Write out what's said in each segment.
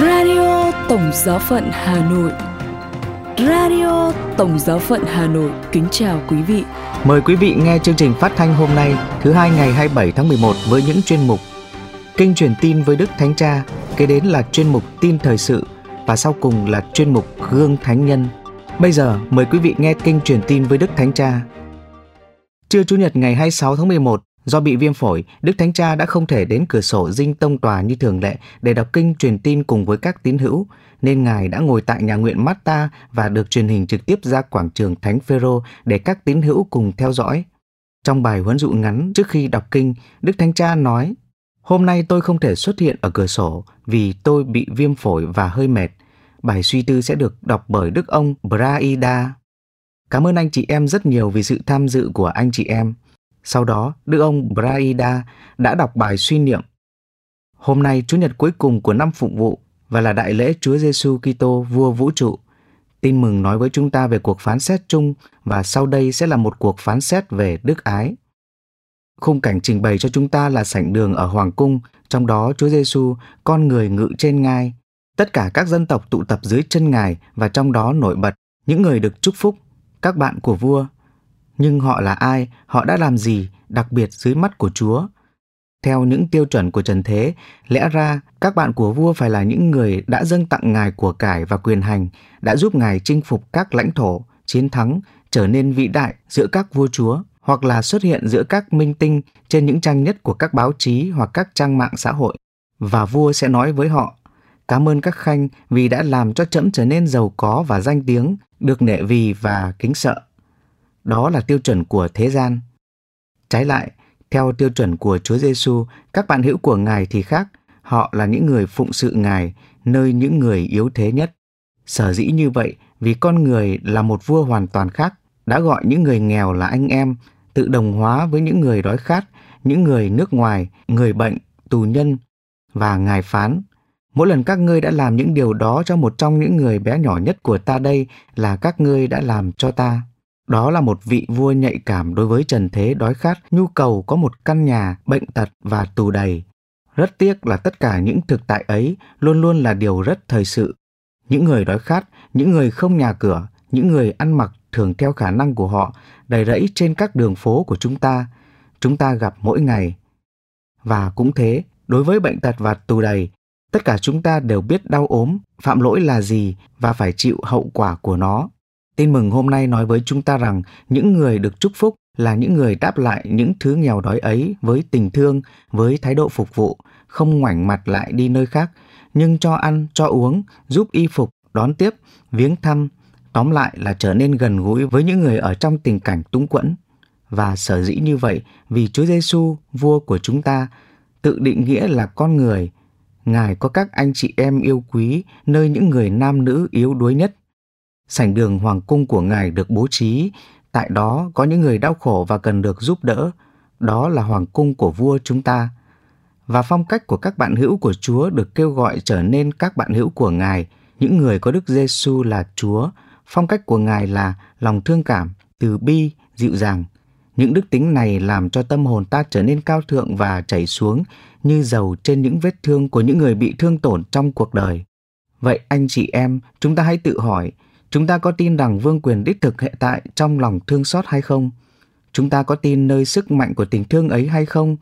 Radio Tổng Giáo phận Hà Nội Radio Tổng Giáo phận Hà Nội kính chào quý vị. Mời quý vị nghe chương trình phát thanh hôm nay, thứ hai ngày 27 tháng 11 với những chuyên mục Kinh truyền tin với Đức Thánh Cha, kế đến là chuyên mục tin thời sự và sau cùng là chuyên mục Gương Thánh Nhân. Bây giờ mời quý vị nghe kinh truyền tin với Đức Thánh Cha. Trưa Chủ nhật ngày 26 tháng 11, do bị viêm phổi, Đức Thánh Cha đã không thể đến cửa sổ dinh tông tòa như thường lệ để đọc kinh truyền tin cùng với các tín hữu, nên Ngài đã ngồi tại nhà nguyện Marta và được truyền hình trực tiếp ra quảng trường Thánh Phêrô để các tín hữu cùng theo dõi. Trong bài huấn dụ ngắn trước khi đọc kinh, Đức Thánh Cha nói, Hôm nay tôi không thể xuất hiện ở cửa sổ vì tôi bị viêm phổi và hơi mệt. Bài suy tư sẽ được đọc bởi Đức ông Braida. Cảm ơn anh chị em rất nhiều vì sự tham dự của anh chị em. Sau đó, Đức ông Braida đã đọc bài suy niệm. Hôm nay Chủ nhật cuối cùng của năm phục vụ và là đại lễ Chúa Giêsu Kitô vua vũ trụ. Tin mừng nói với chúng ta về cuộc phán xét chung và sau đây sẽ là một cuộc phán xét về đức ái. Khung cảnh trình bày cho chúng ta là sảnh đường ở hoàng cung, trong đó Chúa Giêsu, con người ngự trên ngai. Tất cả các dân tộc tụ tập dưới chân Ngài và trong đó nổi bật những người được chúc phúc, các bạn của vua. Nhưng họ là ai, họ đã làm gì đặc biệt dưới mắt của Chúa? Theo những tiêu chuẩn của trần thế, lẽ ra các bạn của vua phải là những người đã dâng tặng ngài của cải và quyền hành, đã giúp ngài chinh phục các lãnh thổ, chiến thắng, trở nên vĩ đại giữa các vua chúa hoặc là xuất hiện giữa các minh tinh trên những trang nhất của các báo chí hoặc các trang mạng xã hội. Và vua sẽ nói với họ, cảm ơn các khanh vì đã làm cho trẫm trở nên giàu có và danh tiếng, được nể vì và kính sợ. Đó là tiêu chuẩn của thế gian. Trái lại, theo tiêu chuẩn của Chúa Giêsu, các bạn hữu của Ngài thì khác, họ là những người phụng sự Ngài nơi những người yếu thế nhất. Sở dĩ như vậy vì con người là một vua hoàn toàn khác, đã gọi những người nghèo là anh em, tự đồng hóa với những người đói khát, những người nước ngoài, người bệnh, tù nhân và ngài phán Mỗi lần các ngươi đã làm những điều đó cho một trong những người bé nhỏ nhất của ta đây là các ngươi đã làm cho ta. Đó là một vị vua nhạy cảm đối với trần thế đói khát, nhu cầu có một căn nhà, bệnh tật và tù đầy. Rất tiếc là tất cả những thực tại ấy luôn luôn là điều rất thời sự. Những người đói khát, những người không nhà cửa, những người ăn mặc thường theo khả năng của họ đầy rẫy trên các đường phố của chúng ta, chúng ta gặp mỗi ngày. Và cũng thế, đối với bệnh tật và tù đầy, tất cả chúng ta đều biết đau ốm, phạm lỗi là gì và phải chịu hậu quả của nó. Tin mừng hôm nay nói với chúng ta rằng những người được chúc phúc là những người đáp lại những thứ nghèo đói ấy với tình thương, với thái độ phục vụ, không ngoảnh mặt lại đi nơi khác, nhưng cho ăn, cho uống, giúp y phục, đón tiếp, viếng thăm, tóm lại là trở nên gần gũi với những người ở trong tình cảnh túng quẫn. Và sở dĩ như vậy vì Chúa Giêsu, vua của chúng ta, tự định nghĩa là con người. Ngài có các anh chị em yêu quý nơi những người nam nữ yếu đuối nhất Sảnh đường hoàng cung của Ngài được bố trí, tại đó có những người đau khổ và cần được giúp đỡ. Đó là hoàng cung của vua chúng ta. Và phong cách của các bạn hữu của Chúa được kêu gọi trở nên các bạn hữu của Ngài, những người có Đức Giêsu là Chúa. Phong cách của Ngài là lòng thương cảm, từ bi, dịu dàng. Những đức tính này làm cho tâm hồn ta trở nên cao thượng và chảy xuống như dầu trên những vết thương của những người bị thương tổn trong cuộc đời. Vậy anh chị em, chúng ta hãy tự hỏi, Chúng ta có tin rằng vương quyền đích thực hiện tại trong lòng thương xót hay không? Chúng ta có tin nơi sức mạnh của tình thương ấy hay không?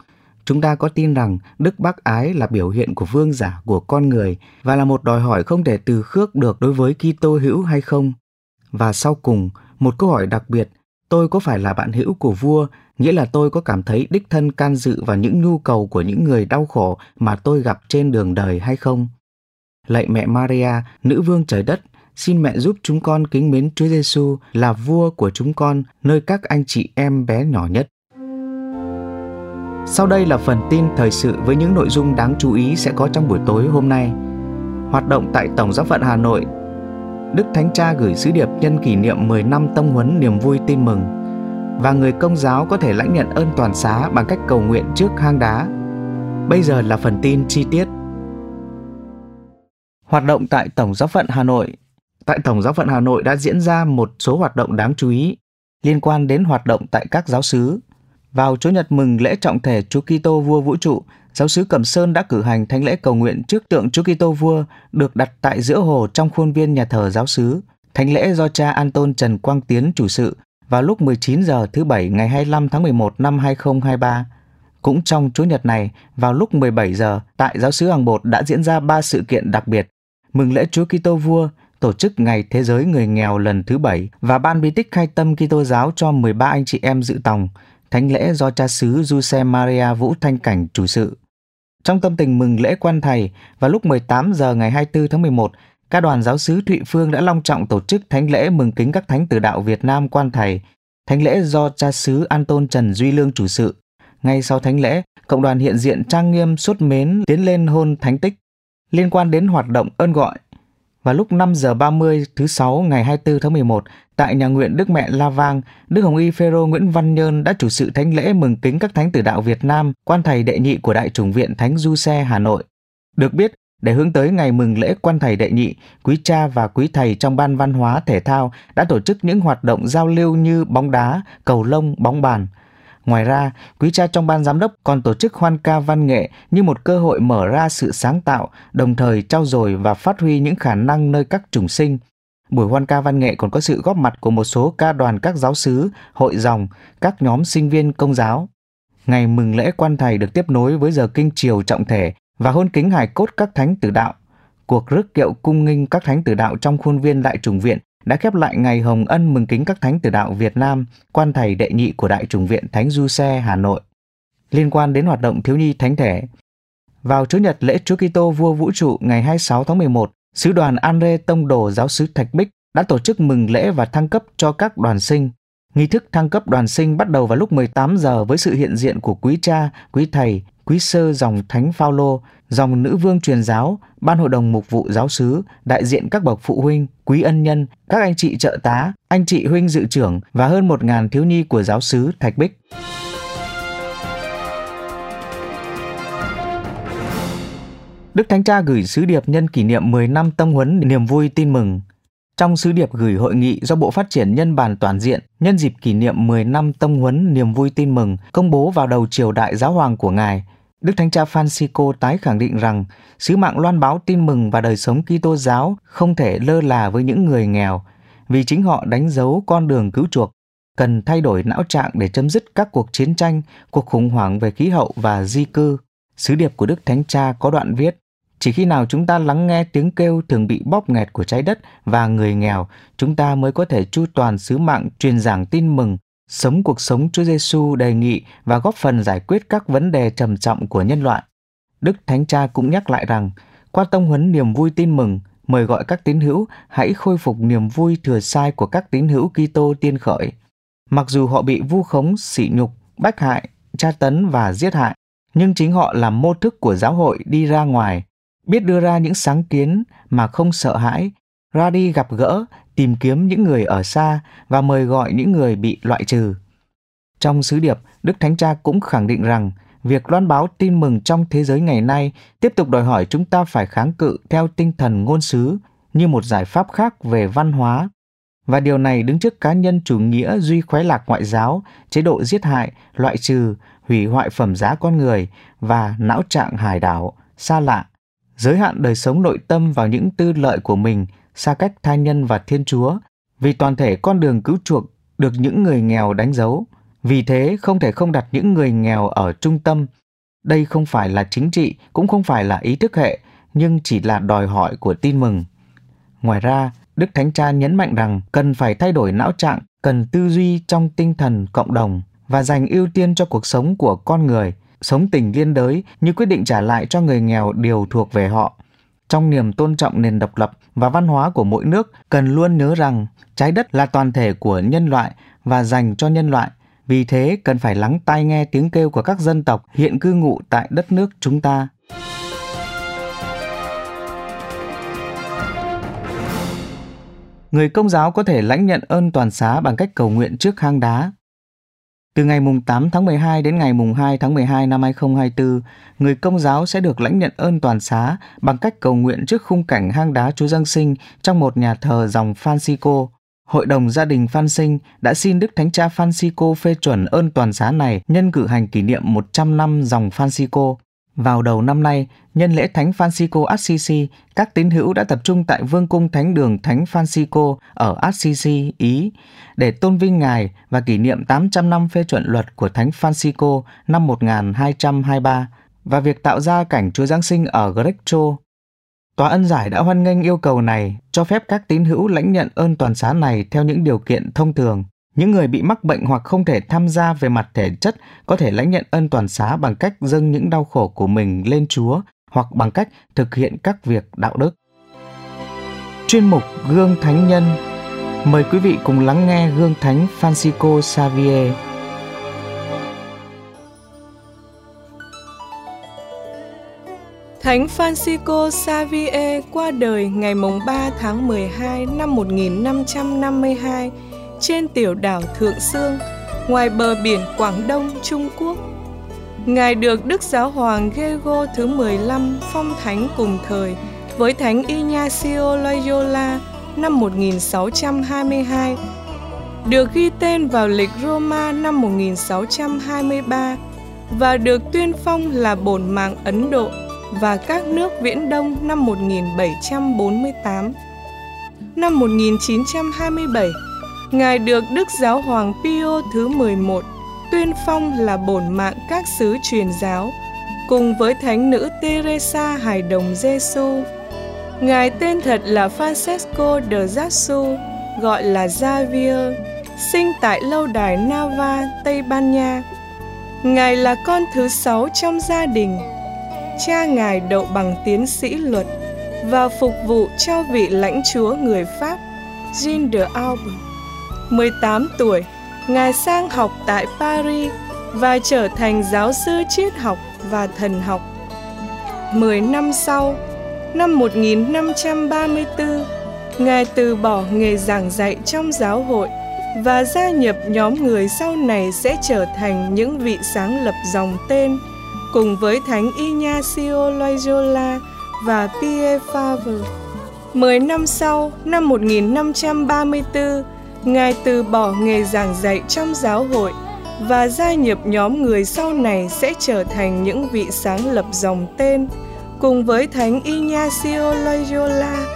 Chúng ta có tin rằng đức bác ái là biểu hiện của vương giả của con người và là một đòi hỏi không thể từ khước được đối với Kitô hữu hay không? Và sau cùng, một câu hỏi đặc biệt, tôi có phải là bạn hữu của vua, nghĩa là tôi có cảm thấy đích thân can dự vào những nhu cầu của những người đau khổ mà tôi gặp trên đường đời hay không? Lạy mẹ Maria, nữ vương trời đất, xin mẹ giúp chúng con kính mến Chúa Giêsu là vua của chúng con nơi các anh chị em bé nhỏ nhất. Sau đây là phần tin thời sự với những nội dung đáng chú ý sẽ có trong buổi tối hôm nay. Hoạt động tại Tổng giáo phận Hà Nội, Đức Thánh Cha gửi sứ điệp nhân kỷ niệm 10 năm tông huấn niềm vui tin mừng và người công giáo có thể lãnh nhận ơn toàn xá bằng cách cầu nguyện trước hang đá. Bây giờ là phần tin chi tiết. Hoạt động tại Tổng giáo phận Hà Nội tại Tổng giáo phận Hà Nội đã diễn ra một số hoạt động đáng chú ý liên quan đến hoạt động tại các giáo sứ Vào Chủ nhật mừng lễ trọng thể Chúa Kitô vua vũ trụ giáo sứ Cẩm Sơn đã cử hành thánh lễ cầu nguyện trước tượng Chúa Kitô vua được đặt tại giữa hồ trong khuôn viên nhà thờ giáo sứ. Thánh lễ do cha Anton Trần Quang Tiến chủ sự vào lúc 19 giờ thứ Bảy ngày 25 tháng 11 năm 2023. Cũng trong Chủ nhật này, vào lúc 17 giờ, tại giáo sứ Hàng Bột đã diễn ra ba sự kiện đặc biệt. Mừng lễ Chúa Kitô vua, tổ chức Ngày Thế giới Người nghèo lần thứ bảy và ban bí tích khai tâm Kitô giáo cho 13 anh chị em dự tòng, thánh lễ do cha xứ Giuse Maria Vũ Thanh Cảnh chủ sự. Trong tâm tình mừng lễ quan thầy, vào lúc 18 giờ ngày 24 tháng 11, các đoàn giáo sứ Thụy Phương đã long trọng tổ chức thánh lễ mừng kính các thánh tử đạo Việt Nam quan thầy. Thánh lễ do cha xứ Anton Trần Duy Lương chủ sự. Ngay sau thánh lễ, cộng đoàn hiện diện trang nghiêm suốt mến tiến lên hôn thánh tích. Liên quan đến hoạt động ơn gọi, vào lúc 5 giờ 30 thứ sáu ngày 24 tháng 11, tại nhà nguyện Đức Mẹ La Vang, Đức Hồng Y Phêrô Nguyễn Văn Nhơn đã chủ sự thánh lễ mừng kính các thánh tử đạo Việt Nam, quan thầy đệ nhị của Đại chủng viện Thánh Du Xe Hà Nội. Được biết, để hướng tới ngày mừng lễ quan thầy đệ nhị, quý cha và quý thầy trong ban văn hóa thể thao đã tổ chức những hoạt động giao lưu như bóng đá, cầu lông, bóng bàn – Ngoài ra, quý cha trong ban giám đốc còn tổ chức hoan ca văn nghệ như một cơ hội mở ra sự sáng tạo, đồng thời trao dồi và phát huy những khả năng nơi các chủng sinh. Buổi hoan ca văn nghệ còn có sự góp mặt của một số ca đoàn các giáo sứ, hội dòng, các nhóm sinh viên công giáo. Ngày mừng lễ quan thầy được tiếp nối với giờ kinh triều trọng thể và hôn kính hài cốt các thánh tử đạo. Cuộc rước kiệu cung nghinh các thánh tử đạo trong khuôn viên đại trùng viện đã khép lại ngày hồng ân mừng kính các thánh tử đạo Việt Nam, quan thầy đệ nhị của Đại chủng viện Thánh Du Xe Hà Nội. Liên quan đến hoạt động thiếu nhi thánh thể, vào Chủ nhật lễ Chúa Kitô vua vũ trụ ngày 26 tháng 11, sứ đoàn Andre Tông Đồ giáo sứ Thạch Bích đã tổ chức mừng lễ và thăng cấp cho các đoàn sinh. Nghi thức thăng cấp đoàn sinh bắt đầu vào lúc 18 giờ với sự hiện diện của quý cha, quý thầy, quý sơ dòng Thánh Phaolô, dòng nữ vương truyền giáo, ban hội đồng mục vụ giáo sứ, đại diện các bậc phụ huynh, quý ân nhân, các anh chị trợ tá, anh chị huynh dự trưởng và hơn một ngàn thiếu nhi của giáo sứ Thạch Bích. Đức Thánh Cha gửi sứ điệp nhân kỷ niệm 10 năm tâm huấn niềm vui tin mừng. Trong sứ điệp gửi hội nghị do Bộ Phát triển Nhân bản Toàn diện nhân dịp kỷ niệm 10 năm tâm huấn niềm vui tin mừng công bố vào đầu triều đại giáo hoàng của Ngài, Đức Thánh Cha Francisco tái khẳng định rằng sứ mạng loan báo tin mừng và đời sống Kitô giáo không thể lơ là với những người nghèo, vì chính họ đánh dấu con đường cứu chuộc, cần thay đổi não trạng để chấm dứt các cuộc chiến tranh, cuộc khủng hoảng về khí hậu và di cư. Sứ điệp của Đức Thánh Cha có đoạn viết, chỉ khi nào chúng ta lắng nghe tiếng kêu thường bị bóp nghẹt của trái đất và người nghèo, chúng ta mới có thể chu toàn sứ mạng truyền giảng tin mừng sống cuộc sống Chúa Giêsu đề nghị và góp phần giải quyết các vấn đề trầm trọng của nhân loại. Đức Thánh Cha cũng nhắc lại rằng, qua tông huấn niềm vui tin mừng, mời gọi các tín hữu hãy khôi phục niềm vui thừa sai của các tín hữu Kitô tiên khởi. Mặc dù họ bị vu khống, sỉ nhục, bách hại, tra tấn và giết hại, nhưng chính họ là mô thức của giáo hội đi ra ngoài, biết đưa ra những sáng kiến mà không sợ hãi, ra đi gặp gỡ, tìm kiếm những người ở xa và mời gọi những người bị loại trừ. Trong sứ điệp, Đức Thánh Cha cũng khẳng định rằng việc loan báo tin mừng trong thế giới ngày nay tiếp tục đòi hỏi chúng ta phải kháng cự theo tinh thần ngôn sứ như một giải pháp khác về văn hóa. Và điều này đứng trước cá nhân chủ nghĩa duy khoái lạc ngoại giáo, chế độ giết hại, loại trừ, hủy hoại phẩm giá con người và não trạng hải đảo, xa lạ, giới hạn đời sống nội tâm vào những tư lợi của mình xa cách tha nhân và Thiên Chúa, vì toàn thể con đường cứu chuộc được những người nghèo đánh dấu. Vì thế không thể không đặt những người nghèo ở trung tâm. Đây không phải là chính trị, cũng không phải là ý thức hệ, nhưng chỉ là đòi hỏi của tin mừng. Ngoài ra, Đức Thánh Cha nhấn mạnh rằng cần phải thay đổi não trạng, cần tư duy trong tinh thần cộng đồng và dành ưu tiên cho cuộc sống của con người, sống tình liên đới như quyết định trả lại cho người nghèo điều thuộc về họ trong niềm tôn trọng nền độc lập và văn hóa của mỗi nước cần luôn nhớ rằng trái đất là toàn thể của nhân loại và dành cho nhân loại. Vì thế, cần phải lắng tai nghe tiếng kêu của các dân tộc hiện cư ngụ tại đất nước chúng ta. Người công giáo có thể lãnh nhận ơn toàn xá bằng cách cầu nguyện trước hang đá từ ngày mùng 8 tháng 12 đến ngày mùng 2 tháng 12 năm 2024, người công giáo sẽ được lãnh nhận ơn toàn xá bằng cách cầu nguyện trước khung cảnh hang đá Chúa Giáng sinh trong một nhà thờ dòng Francisco. Hội đồng gia đình Phan Sinh đã xin Đức Thánh Cha Francisco phê chuẩn ơn toàn xá này nhân cử hành kỷ niệm 100 năm dòng Francisco. Vào đầu năm nay, nhân lễ Thánh Francisco Assisi, các tín hữu đã tập trung tại Vương cung Thánh đường Thánh Francisco ở Assisi, Ý, để tôn vinh Ngài và kỷ niệm 800 năm phê chuẩn luật của Thánh Francisco năm 1223 và việc tạo ra cảnh Chúa Giáng sinh ở Greccio. Tòa ân giải đã hoan nghênh yêu cầu này, cho phép các tín hữu lãnh nhận ơn toàn xá này theo những điều kiện thông thường. Những người bị mắc bệnh hoặc không thể tham gia về mặt thể chất có thể lãnh nhận ân toàn xá bằng cách dâng những đau khổ của mình lên Chúa hoặc bằng cách thực hiện các việc đạo đức. Chuyên mục Gương Thánh Nhân Mời quý vị cùng lắng nghe Gương Thánh Francisco Xavier. Thánh Francisco Xavier qua đời ngày 3 tháng 12 năm 1552 trên tiểu đảo Thượng Sương, ngoài bờ biển Quảng Đông, Trung Quốc. Ngài được Đức Giáo hoàng Gego thứ 15 phong thánh cùng thời với Thánh Ignacio Loyola năm 1622, được ghi tên vào lịch Roma năm 1623 và được tuyên phong là bổn mạng Ấn Độ và các nước Viễn Đông năm 1748. Năm 1927, Ngài được Đức Giáo hoàng Pio thứ 11 tuyên phong là bổn mạng các sứ truyền giáo cùng với thánh nữ Teresa Hài Đồng Giêsu. Ngài tên thật là Francesco de Jassu, gọi là Xavier, sinh tại lâu đài Nava, Tây Ban Nha. Ngài là con thứ sáu trong gia đình. Cha Ngài đậu bằng tiến sĩ luật và phục vụ cho vị lãnh chúa người Pháp Jean de Albert. 18 tuổi, Ngài sang học tại Paris và trở thành giáo sư triết học và thần học. 10 năm sau, năm 1534, Ngài từ bỏ nghề giảng dạy trong giáo hội và gia nhập nhóm người sau này sẽ trở thành những vị sáng lập dòng tên cùng với Thánh Ignacio Loyola và Pierre Favre. Mười năm sau, năm 1534, Ngài từ bỏ nghề giảng dạy trong giáo hội và gia nhập nhóm người sau này sẽ trở thành những vị sáng lập dòng tên cùng với Thánh Ignacio Loyola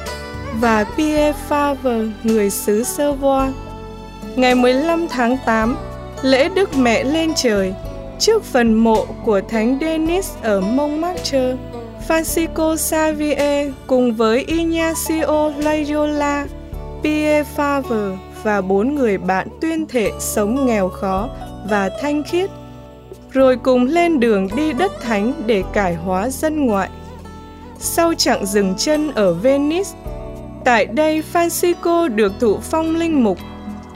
và Pierre Favre, người xứ Savoie. Ngày 15 tháng 8, lễ Đức Mẹ lên trời, trước phần mộ của Thánh Denis ở Montmartre, Francisco Xavier cùng với Ignacio Loyola, Pierre Favre và bốn người bạn tuyên thệ sống nghèo khó và thanh khiết, rồi cùng lên đường đi đất thánh để cải hóa dân ngoại. Sau chặng dừng chân ở Venice, tại đây Francisco được thụ phong linh mục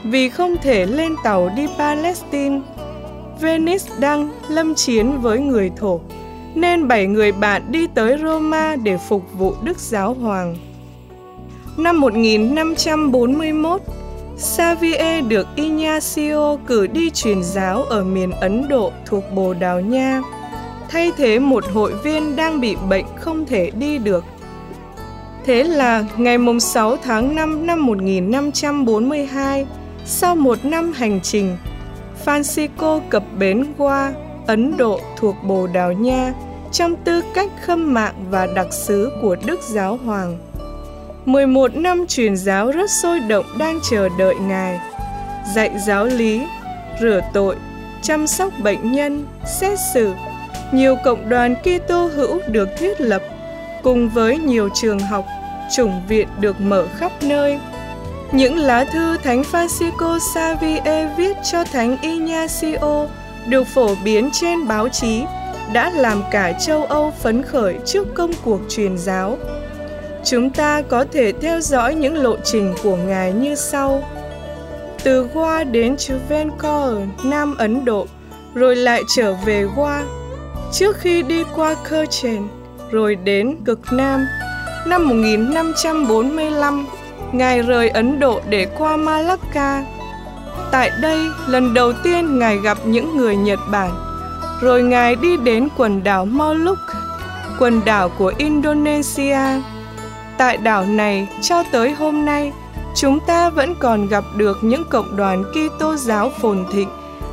vì không thể lên tàu đi Palestine. Venice đang lâm chiến với người thổ, nên bảy người bạn đi tới Roma để phục vụ Đức Giáo Hoàng. Năm 1541, Xavier được Ignacio cử đi truyền giáo ở miền Ấn Độ thuộc Bồ Đào Nha, thay thế một hội viên đang bị bệnh không thể đi được. Thế là ngày 6 tháng 5 năm 1542, sau một năm hành trình, Francisco cập bến qua Ấn Độ thuộc Bồ Đào Nha trong tư cách khâm mạng và đặc sứ của Đức Giáo Hoàng. 11 năm truyền giáo rất sôi động đang chờ đợi Ngài. Dạy giáo lý, rửa tội, chăm sóc bệnh nhân, xét xử. Nhiều cộng đoàn Kitô hữu được thiết lập, cùng với nhiều trường học, chủng viện được mở khắp nơi. Những lá thư Thánh Francisco Xavier viết cho Thánh Ignacio được phổ biến trên báo chí đã làm cả châu Âu phấn khởi trước công cuộc truyền giáo Chúng ta có thể theo dõi những lộ trình của Ngài như sau. Từ Goa đến Travancore, Nam Ấn Độ, rồi lại trở về Goa, trước khi đi qua Cochin, rồi đến cực Nam. Năm 1545, Ngài rời Ấn Độ để qua Malacca. Tại đây, lần đầu tiên Ngài gặp những người Nhật Bản, rồi Ngài đi đến quần đảo Molucca, quần đảo của Indonesia Tại đảo này, cho tới hôm nay, chúng ta vẫn còn gặp được những cộng đoàn Kitô giáo phồn thịnh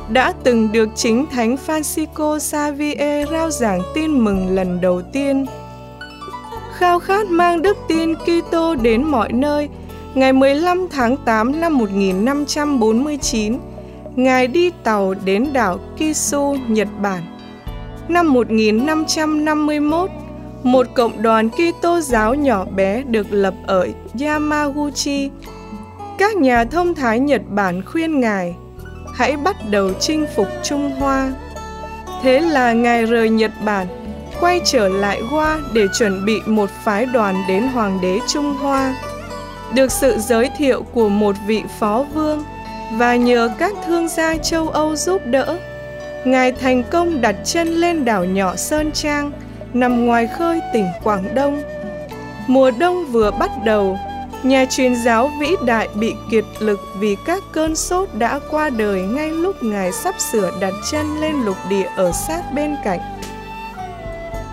đã từng được chính Thánh Francisco Xavier rao giảng tin mừng lần đầu tiên. Khao khát mang đức tin Kitô đến mọi nơi, ngày 15 tháng 8 năm 1549, Ngài đi tàu đến đảo Kisu, Nhật Bản. Năm 1551, một cộng đoàn Kitô giáo nhỏ bé được lập ở Yamaguchi. Các nhà thông thái Nhật Bản khuyên Ngài hãy bắt đầu chinh phục Trung Hoa. Thế là Ngài rời Nhật Bản, quay trở lại Hoa để chuẩn bị một phái đoàn đến Hoàng đế Trung Hoa. Được sự giới thiệu của một vị phó vương và nhờ các thương gia châu Âu giúp đỡ, Ngài thành công đặt chân lên đảo nhỏ Sơn Trang, nằm ngoài khơi tỉnh Quảng Đông. Mùa đông vừa bắt đầu, nhà truyền giáo vĩ đại bị kiệt lực vì các cơn sốt đã qua đời ngay lúc Ngài sắp sửa đặt chân lên lục địa ở sát bên cạnh.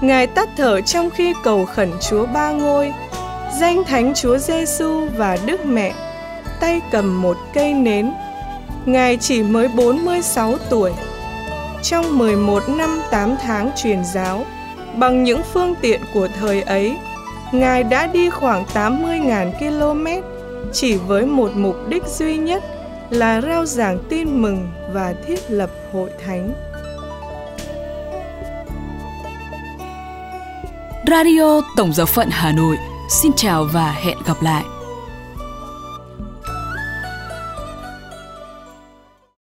Ngài tắt thở trong khi cầu khẩn Chúa Ba Ngôi, danh Thánh Chúa Giêsu và Đức Mẹ, tay cầm một cây nến. Ngài chỉ mới 46 tuổi. Trong 11 năm 8 tháng truyền giáo, bằng những phương tiện của thời ấy, Ngài đã đi khoảng 80.000 km chỉ với một mục đích duy nhất là rao giảng tin mừng và thiết lập hội thánh. Radio Tổng giáo phận Hà Nội xin chào và hẹn gặp lại.